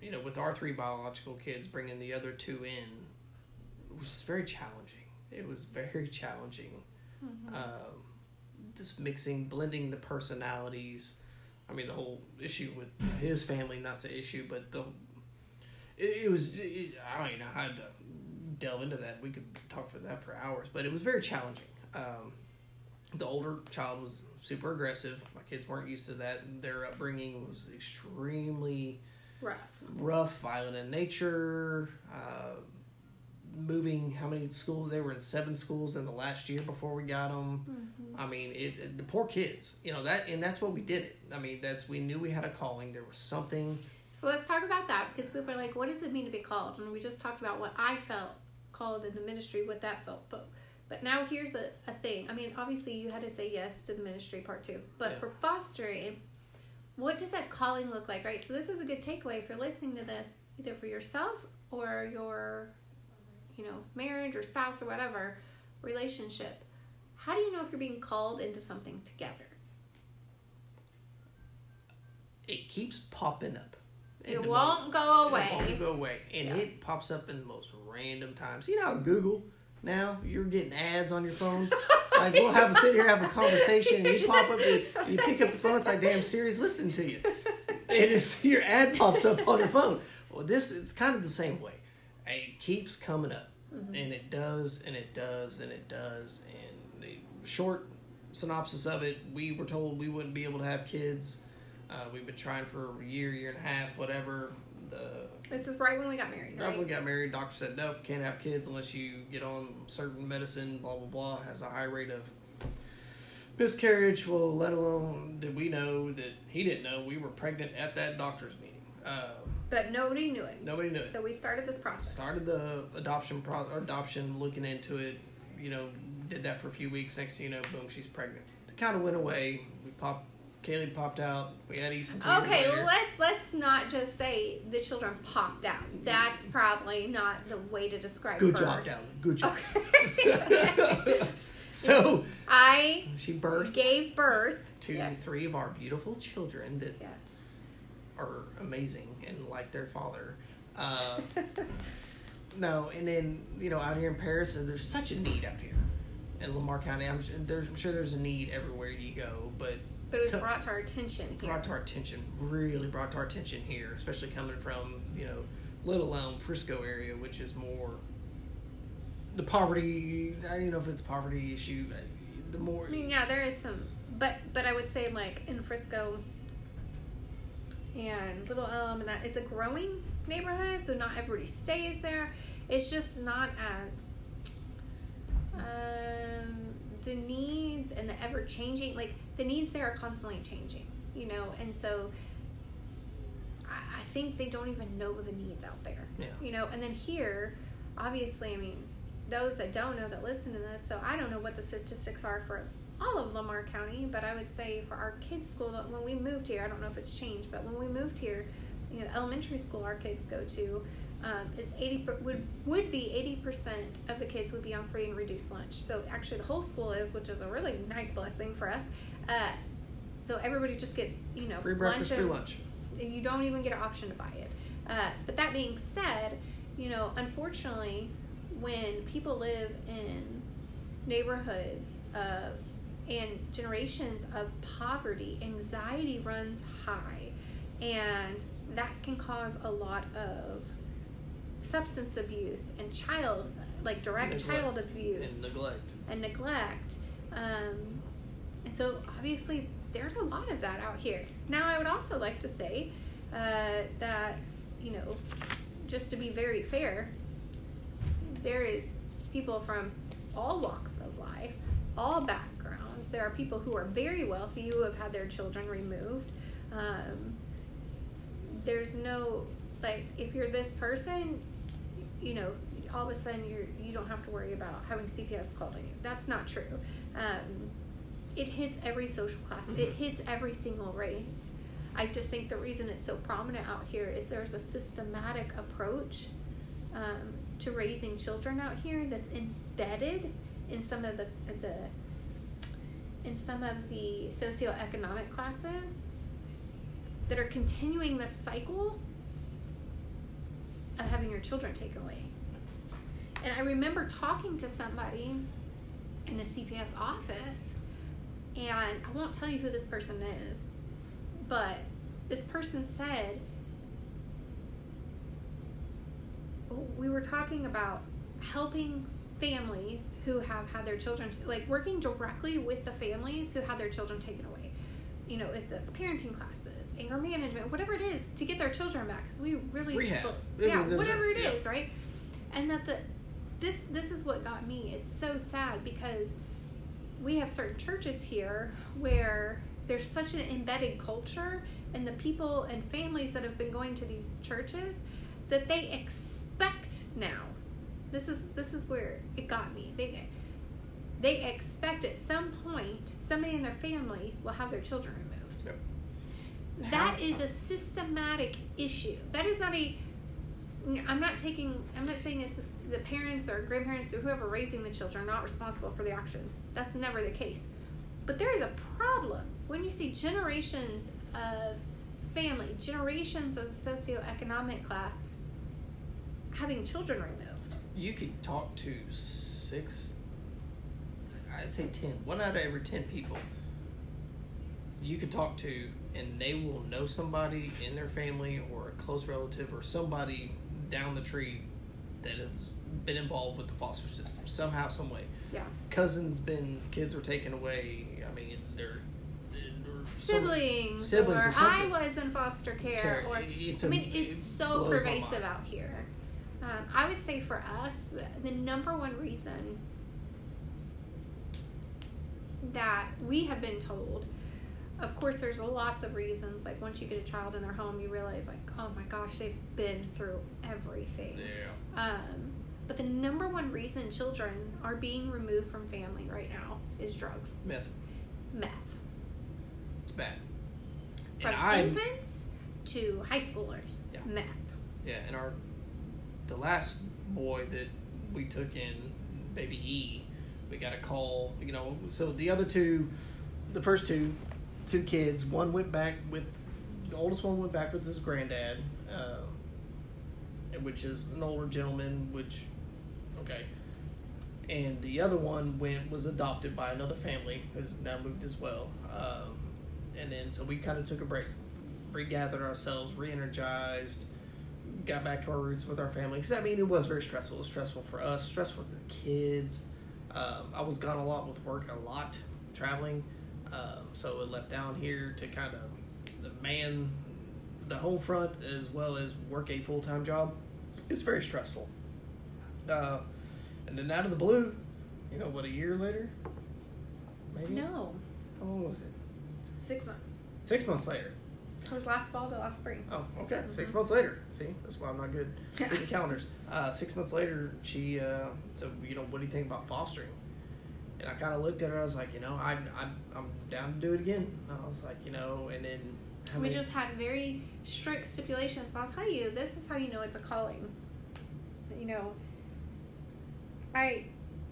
you know, with our three biological kids, bringing the other two in was very challenging. It was very challenging. Mhm. Um, just mixing, blending the personalities. I mean, the whole issue with his family, not the issue, but the it, it was. It, I don't even know how to delve into that. We could talk for that for hours, but it was very challenging. Um, the older child was super aggressive. My kids weren't used to that. Their upbringing was extremely rough. rough, violent in nature. Uh, moving how many schools they were in seven schools in the last year before we got them. Mhm. I mean, it, it- the poor kids, you know that, and that's what we did it. I mean, that's we knew we had a calling. There was something. So let's talk about that because people are like, what does it mean to be called? And we just talked about what I felt called in the ministry, what that felt. But but now here's a, a thing. I mean, obviously you had to say yes to the ministry part too. But Yeah. for fostering, what does that calling look like, right? So this is a good takeaway if you're listening to this, either for yourself or your, you know, marriage or spouse or whatever relationship. How do you know if you're being called into something together? It keeps popping up. It won't most- go away. It won't go away, and Yeah. it pops up in the most random times. You know, Google now you're getting ads on your phone. Like we'll have a sit here have a conversation, and you pop up, you, you pick up the phone. It's like damn Siri's listening to you, and it's your ad pops up on your phone. Well, this it's kind of the same way. It keeps coming up, Mm-hmm. and it does, and it does, and it does. And the short synopsis of it: we were told we wouldn't be able to have kids. Uh, we've been trying for a year, year and a half, whatever. The This is right when we got married, Right right? when we got married, doctor said nope, can't have kids unless you get on certain medicine. Blah blah blah. Has a high rate of miscarriage. Well, let alone did we know that he didn't know we were pregnant at that doctor's meeting. Uh, But nobody knew it. nobody knew. it. So we started this process. Started the adoption pro- adoption, looking into it. You know, did that for a few weeks. Next thing you know, boom, she's pregnant. It kind of went away. We popped. Kaylee popped out. We had Easton. Okay, later. let's let's not just say the children popped out. That's probably not the way to describe. It. Good birth. job, Dallen. Good job. Okay. so I she birthed gave birth to Yes. three of our beautiful children that Yes. are amazing and like their father. Uh, no, and then you know out here in Paris, there's such a need out here in Lamar County. I'm, there's, I'm sure there's a need everywhere you go, but But it was Co- brought to our attention here. brought to our attention, really brought to our attention here, especially coming from you know Little Elm, Frisco area, which is more the poverty. I don't know if it's a poverty issue. but The more I mean, yeah, there is some, but but I would say like in Frisco and Little Elm, and that it's a growing neighborhood, so not everybody stays there. It's just not as um, the needs and the ever changing, like the needs there are constantly changing, you know, and so I, I think they don't even know the needs out there yeah. you know and then here obviously i mean those that don't know that listen to this so i don't know what the statistics are for all of lamar county but i would say for our kids school that when we moved here i don't know if it's changed but when we moved here you know elementary school our kids go to um, it's 80 would would be 80% of the kids would be on free and reduced lunch so actually the whole school is which is a really nice blessing for us uh, so everybody just gets you know Free breakfast, lunch free and- lunch. you don't even get an option to buy it. Uh, but that being said, you know, unfortunately, when people live in neighborhoods of and generations of poverty, anxiety runs high, and that can cause a lot of substance abuse and child, like direct Neglect. child abuse And neglect. and neglect. Um, and so obviously there's a lot of that out here. Now I would also like to say uh, that, you know, just to be very fair, there is people from all walks of life, all backgrounds. There are people who are very wealthy who have had their children removed. Um, there's no like if you're this person, you know, all of a sudden you're you don't have to worry about having CPS called on you. That's not true. Um, it hits every social class. Mm-hmm. It hits every single race. I just think the reason it's so prominent out here is there's a systematic approach um, to raising children out here that's embedded in some of the the in some of the socioeconomic classes that are continuing the cycle of having your children taken away. And I remember talking to somebody in the CPS office, and I won't tell you who this person is, but this person said, oh, we were talking about helping families who have had their children, like working directly with the families who had their children taken away. You know, if that's parenting classes, anger management, whatever it is, to get their children back. Because we really, Rehab. yeah, whatever it yeah. is, right? And that the this this is what got me. It's so sad because we have certain churches here where there's such an embedded culture and the people and families that have been going to these churches that they expect now this is this is where it got me they they expect at some point somebody in their family will have their children removed. That is a systematic issue. That is not a i'm not taking i'm not saying it's the parents or grandparents or whoever raising the children are not responsible for the actions. That's never the case. But there is a problem. When you see generations of family generations of socioeconomic class having children removed. You could talk to six, I'd say ten, one out of every ten people. You could talk to, and they will know somebody in their family or a close relative or somebody down the tree that has been involved with the foster system somehow, some way. yeah Cousins been, kids were taken away. I mean, they're. siblings, siblings or, or. I was in foster care, care. or It's I a- mean, it's it so pervasive out here. Um, I would say for us, the, the number one reason that we have been told, of course, there's lots of reasons. Like once you get a child in their home, you realize, like, oh my gosh, they've been through everything. Yeah. Um, but the number one reason children are being removed from family right now is drugs, Meth. meth. It's bad. From and infants to high schoolers, Yeah. meth. yeah, and our, the last boy that we took in, baby E, we got a call. You know, so the other two, the first two, two kids. One went back with, the oldest one went back with his granddad, uh, which is an older gentleman. Which, okay. And the other one went was adopted by another family who's now moved as well. Um, and then so we kind of took a break, regathered ourselves, re-energized, got back to our roots with our family. Because I mean, it was very stressful. It was stressful for us, stressful for the kids. Um, I was gone a lot with work, a lot traveling. Um, so it left down here to kind of man the home front as well as work a full time job. It's very stressful. Uh, and then out of the blue, you know, what a year later, maybe. No, How long was it? six months. Six months later. It was last fall to last spring. Oh, okay. Six Mhm. months later. See, that's why I'm not good with the calendars. Uh, six months later, she uh, said, "You know, what do you think about fostering?" And I kind of looked at her. I was like, "You know, I'm I'm I'm down to do it again." And I was like, "You know," and then we many- just had very strict stipulations, but I'll tell you, this is how you know it's a calling. You know, I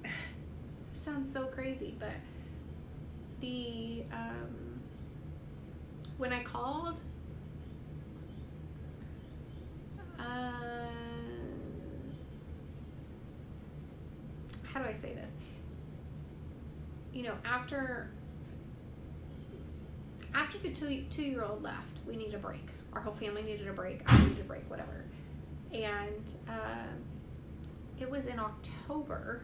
sounds so crazy, but the um, when I called, uh, how do I say this? You know, after after the two two year old left, we needed a break. Our whole family needed a break. I needed a break, whatever. And um, it was in October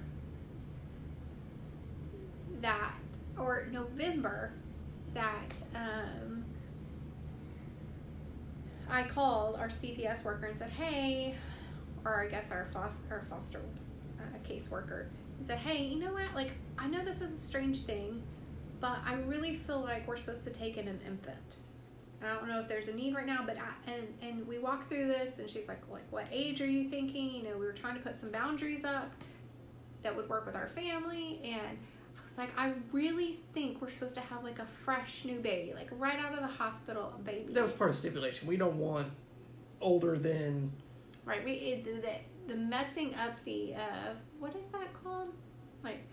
that, or November, that um, I called our CPS worker and said, "Hey," or I guess our foster, our foster uh, case worker, and said, "Hey, you know what? Like, I know this is a strange thing, but I really feel like we're supposed to take in an infant. And I don't know if there's a need right now, but I, and and we walked through this, and she's like, like, what age are you thinking? You know, we were trying to put some boundaries up that would work with our family, and I was like, I really think we're supposed to have like a fresh new baby, like right out of the hospital, a baby. That was part of stipulation. We don't want older than right. We it, the, the messing up the uh, what is that called? Like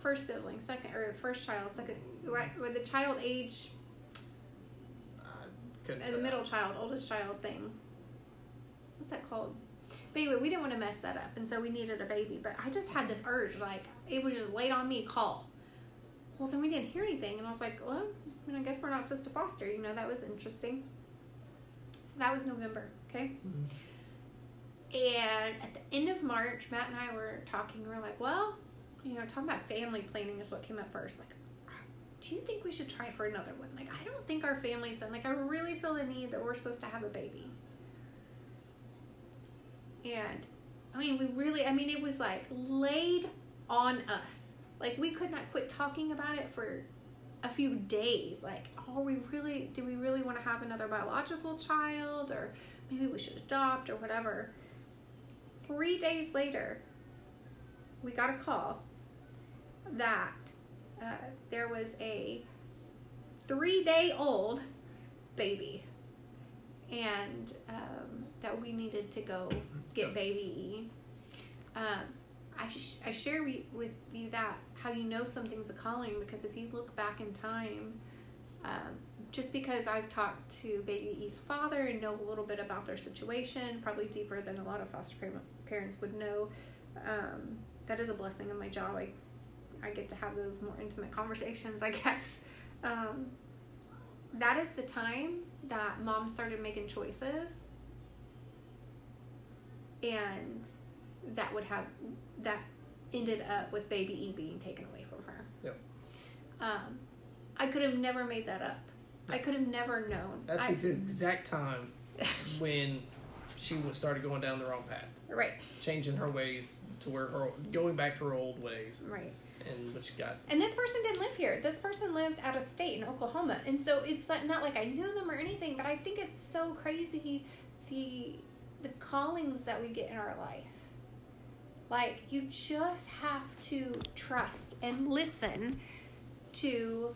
first sibling, second or first child, second right with the child age couldn't uh, the middle child, oldest child thing. What's that called? But anyway, we didn't want to mess that up, and so we needed a baby. But I just had this urge, like it was just laid on me, call. Well, then we didn't hear anything, and I was like, well, I mean, I guess we're not supposed to foster. You know, that was interesting. So that was November, okay. Mhm. And at the end of March, Matt and I were talking. We were like, well, you know, talking about family planning is what came up first. Like, do you think we should try for another one? Like, I don't think our family's done. Like, I really feel the need that we're supposed to have a baby. And I mean, we really, I mean, it was like laid on us. Like, we could not quit talking about it for a few days. Like, are we really, do we really want to have another biological child? Or maybe we should adopt or whatever. Three days later, we got a call that uh, there was a three day old baby and um, that we needed to go get baby E. Um, I, sh- I share we- with you that how you know something's a calling because if you look back in time, um, just because I've talked to baby E's father and know a little bit about their situation, probably deeper than a lot of foster parents would know, um, that is a blessing in my job. I, I get to have those more intimate conversations, I guess. Um, that is the time that mom started making choices and that would have that ended up with baby E being taken away from her. Yep. Um, I could have never made that up. I could have never known. That's I, the exact time when she was started going down the wrong path, right, changing her ways to where her going back to her old ways, right. and which got And this person didn't live here. This person lived out of state in Oklahoma, and so it's not, not like I knew them or anything. But I think it's so crazy the the callings that we get in our life. Like you just have to trust and listen to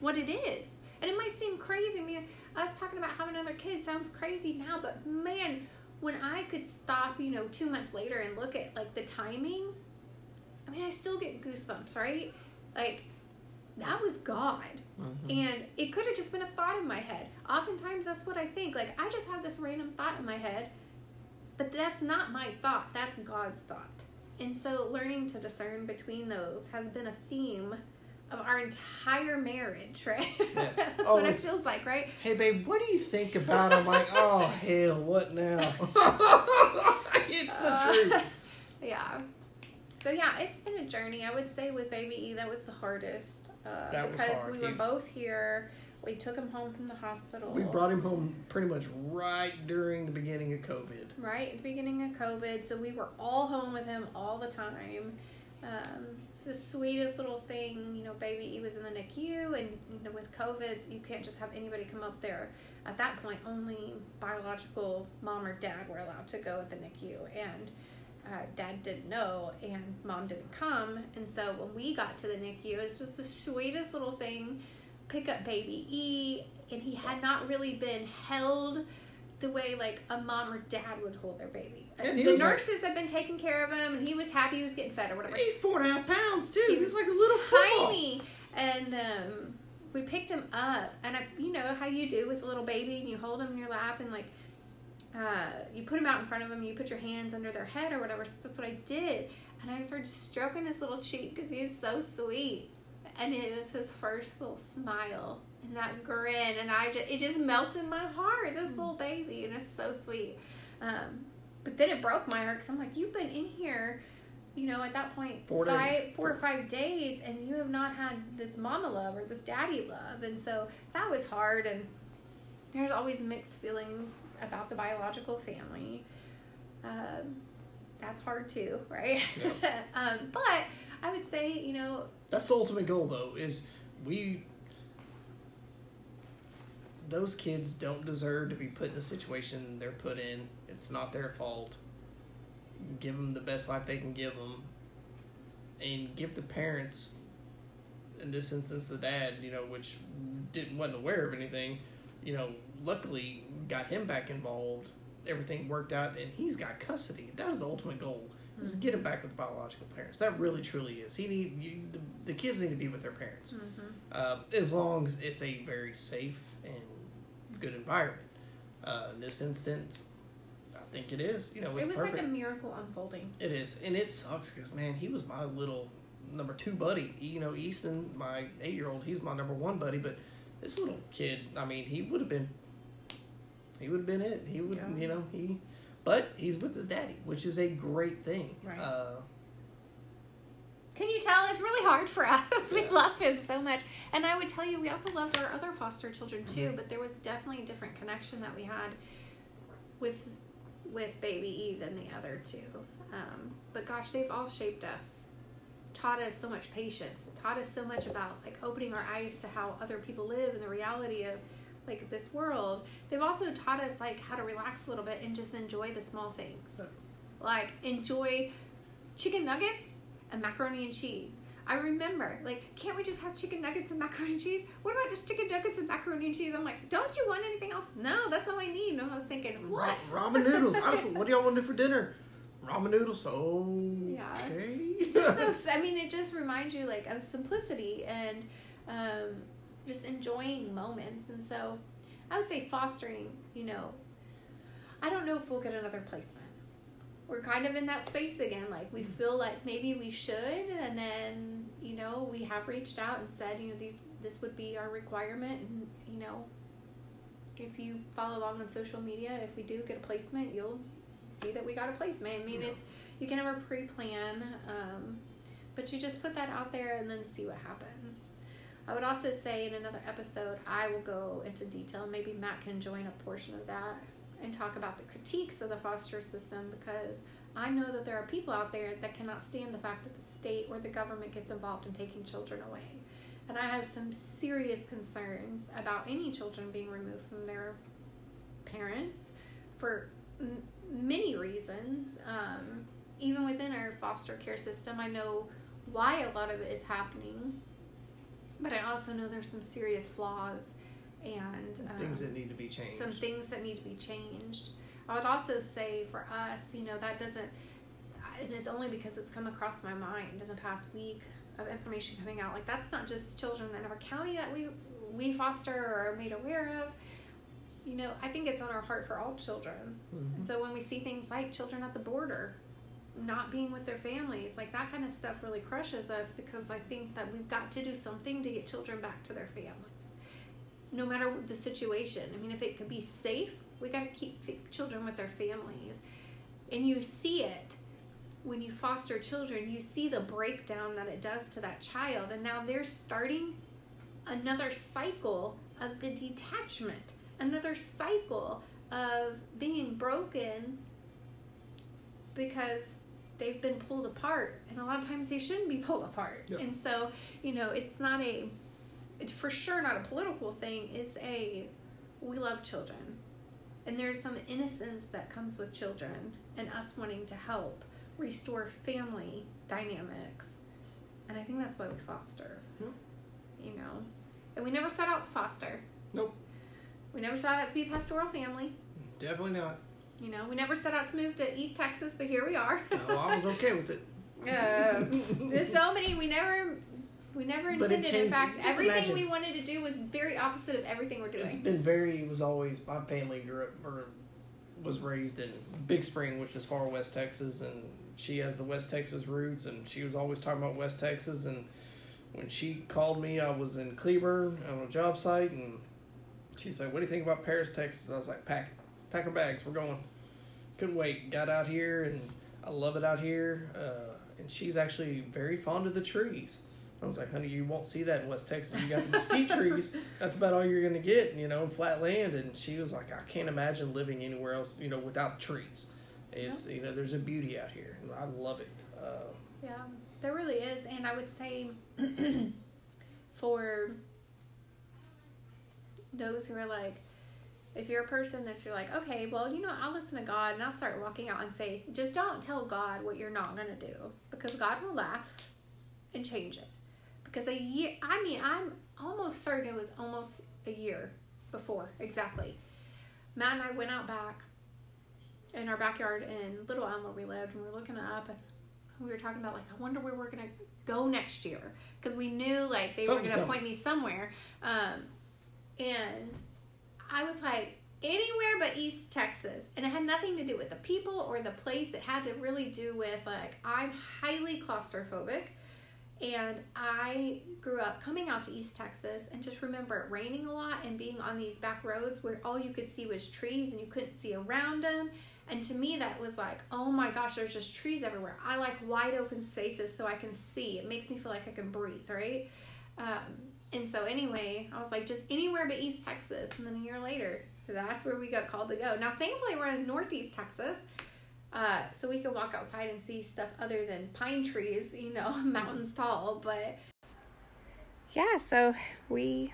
what it is. And it might seem crazy. I mean, us talking about having another kid sounds crazy now, but man, when I could stop, you know, two months later and look at like the timing, I mean, I still get goosebumps, right? Like, that was God. Mm-hmm. And it could have just been a thought in my head. Oftentimes, that's what I think. Like, I just have this random thought in my head, but that's not my thought, that's God's thought. And so, learning to discern between those has been a theme of our entire marriage, right? Yeah. that's Oh, what it feels like, right? Hey babe, what do you think about? I'm like, oh hell, what now? it's the Uh, truth. Yeah. So yeah, it's been a journey. I would say with baby E, that was the hardest uh, That was because we were He- both here. We took him home from the hospital. We brought him home pretty much right during the beginning of COVID. right at the beginning of COVID, so we were all home with him all the time. Um, it's the sweetest little thing, you know. Baby E was in the NICU, and you know, with COVID, you can't just have anybody come up there. At that point, only biological mom or dad were allowed to go at the NICU, and uh, dad didn't know, and mom didn't come. And so when we got to the NICU, it's just the sweetest little thing. Pick up baby E, and he had not really been held the way like a mom or dad would hold their baby. He the like- nurses had been taking care of him, and he was happy he was getting fed or whatever. He's four and a half pounds too. He He's was like a little football. tiny, and um, we picked him up, and I, you know how you do with a little baby, and you hold him in your lap, and like uh, you put him out in front of him, and you put your hands under their head or whatever. So that's what I did, and I started stroking his little cheek because he was so sweet, and it was his first little smile and that grin, and I just it just melted my heart. This little baby, and it's so sweet. Um, but then it broke my heart because I'm like, you've been in here, you know, at that point, Four five, days. four or five days, and you have not had this mama love or this daddy love, and so that was hard. And there's always mixed feelings about the biological family. Um, that's hard too, right? um, but I would say, you know, That's the ultimate goal, though. Is we those kids don't deserve to be put in the situation they're put in. It's not their fault. Give them the best life they can give them, and give the parents, in this instance, the dad, you know, which didn't wasn't aware of anything, you know, luckily got him back involved. Everything worked out, and he's got custody. That is the ultimate goal. Is to get him back with the biological parents. That really, truly is. He need you, the, the kids need to be with their parents, uh, as long as it's a very safe good environment. Uh, in this instance, I think it is. You know, it was perfect. like a miracle unfolding. It is, and it sucks because man, he was my little number two buddy. You know, Easton, my eight year old, he's my number one buddy. But this little kid, I mean, he would have been, he would have been it. He would, Yeah. you know, he, but he's with his daddy, which is a great thing. Right. Uh, Can you tell it's really hard for us? we love him so much. And I would tell you, we also loved our other foster children too, Mhm. but there was definitely a different connection that we had with with baby E than the other two. Um, but gosh, they've all shaped us, taught us so much patience, taught us so much about like opening our eyes to how other people live and the reality of like this world. They've also taught us like how to relax a little bit and just enjoy the small things. Like enjoy chicken nuggets and macaroni and cheese. I remember, like, can't we just have chicken nuggets and macaroni and cheese? What about just chicken nuggets and macaroni and cheese? I'm like, don't you want anything else? No, that's all I need. And I was thinking, what? ra- ramen noodles. I just, what do y'all want to do for dinner? Ramen noodles. Yeah. Okay. so, I mean, it just reminds you like of simplicity and um, just enjoying moments. And so, I would say fostering. You know, I don't know if we'll get another placement. We're kind of in that space again. Like we feel like maybe we should, and then you know we have reached out and said, you know, these this would be our requirement, and you know, if you follow along on social media, if we do get a placement, you'll see that we got a placement. I mean, Yeah. it's you can never pre-plan, um, but you just put that out there and then see what happens. I would also say in another episode, I will go into detail. Maybe Matt can join a portion of that and talk about the critiques of the foster system because I know that there are people out there that cannot stand the fact that the state or the government gets involved in taking children away. And I have some serious concerns about any children being removed from their parents for m- many reasons. Um, even within our foster care system, I know why a lot of it is happening, but I also know there's some serious flaws and um, Things that need to be changed. some things that need to be changed. I would also say for us, you know, that doesn't, and it's only because it's come across my mind in the past week of information coming out. Like that's not just children in our county that we we foster or are made aware of. You know, I think it's on our heart for all children. Mhm. And so when we see things like children at the border not being with their families, like that kind of stuff really crushes us because I think that we've got to do something to get children back to their families. No matter the situation. I mean, if it could be safe, we got to keep children with their families. And you see it when you foster children, you see the breakdown that it does to that child. And now they're starting another cycle of the detachment, another cycle of being broken because they've been pulled apart. And a lot of times they shouldn't be pulled apart. And so, you know, it's not a, it's for sure not a political thing. It's a, we love children. And there's some innocence that comes with children and us wanting to help restore family dynamics. And I think that's why we foster. Yep. You know, and we never set out to foster. Nope. We never set out to be a pastoral family. Definitely not. You know, we never set out to move to East Texas, but here we are. No, I was okay with it. Um, there's so many we never we never intended. In fact, just everything imagine- we wanted to do was very opposite of everything we're doing. It's been very. It was always my family grew up or was raised in Big Spring, which is far west Texas, and she has the West Texas roots, and she was always talking about West Texas. And when she called me, I was in Cleburne on a job site, and she said, "What do you think about Paris, Texas?" I was like, "Pack, pack our bags, we're going." Couldn't wait. Got out here, and I love it out here. Uh, and she's actually very fond of the trees. I was like, honey, you won't see that in West Texas. You got the mesquite trees. That's about all you're gonna get, you know, flat land. And she was like, I can't imagine living anywhere else, you know, without trees. It's you know, there's a beauty out here. and I love it. Uh, Yeah, there really is. And I would say for those who are like, if you're a person that's you're like, okay, well, you know, I'll listen to God and I'll start walking out in faith. Just don't tell God what you're not gonna do because God will laugh and change it. Because a year, I mean, I'm almost certain it was almost a year before exactly. Matt and I went out back in our backyard in Little Elm where we lived, and we were looking up, and we were talking about like, I wonder where we're gonna go next year because we knew like they Something's were gonna coming. point me somewhere, um, and I was like anywhere but East Texas, and it had nothing to do with the people or the place. It had to really do with like I'm highly claustrophobic. And I grew up coming out to East Texas and just remember it raining a lot and being on these back roads where all you could see was trees and you couldn't see around them. And to me, that was like, oh my gosh, there's just trees everywhere. I like wide open spaces so I can see. It makes me feel like I can breathe, right? Um, and so, anyway, I was like, just anywhere but East Texas. And then a year later, that's where we got called to go. Now, thankfully, we're in Northeast Texas. Uh, so we can walk outside and see stuff other than pine trees, you know, mountains tall. But yeah, so we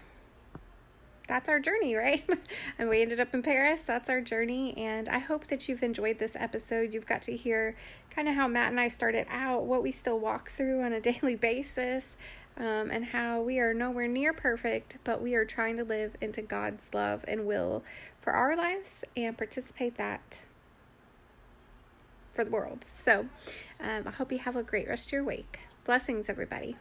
that's our journey, right? and we ended up in Paris. That's our journey. And I hope that you've enjoyed this episode. You've got to hear kind of how Matt and I started out, what we still walk through on a daily basis, um, and how we are nowhere near perfect, but we are trying to live into God's love and will for our lives and participate that for the world. So um, I hope you have a great rest of your week. Blessings, everybody.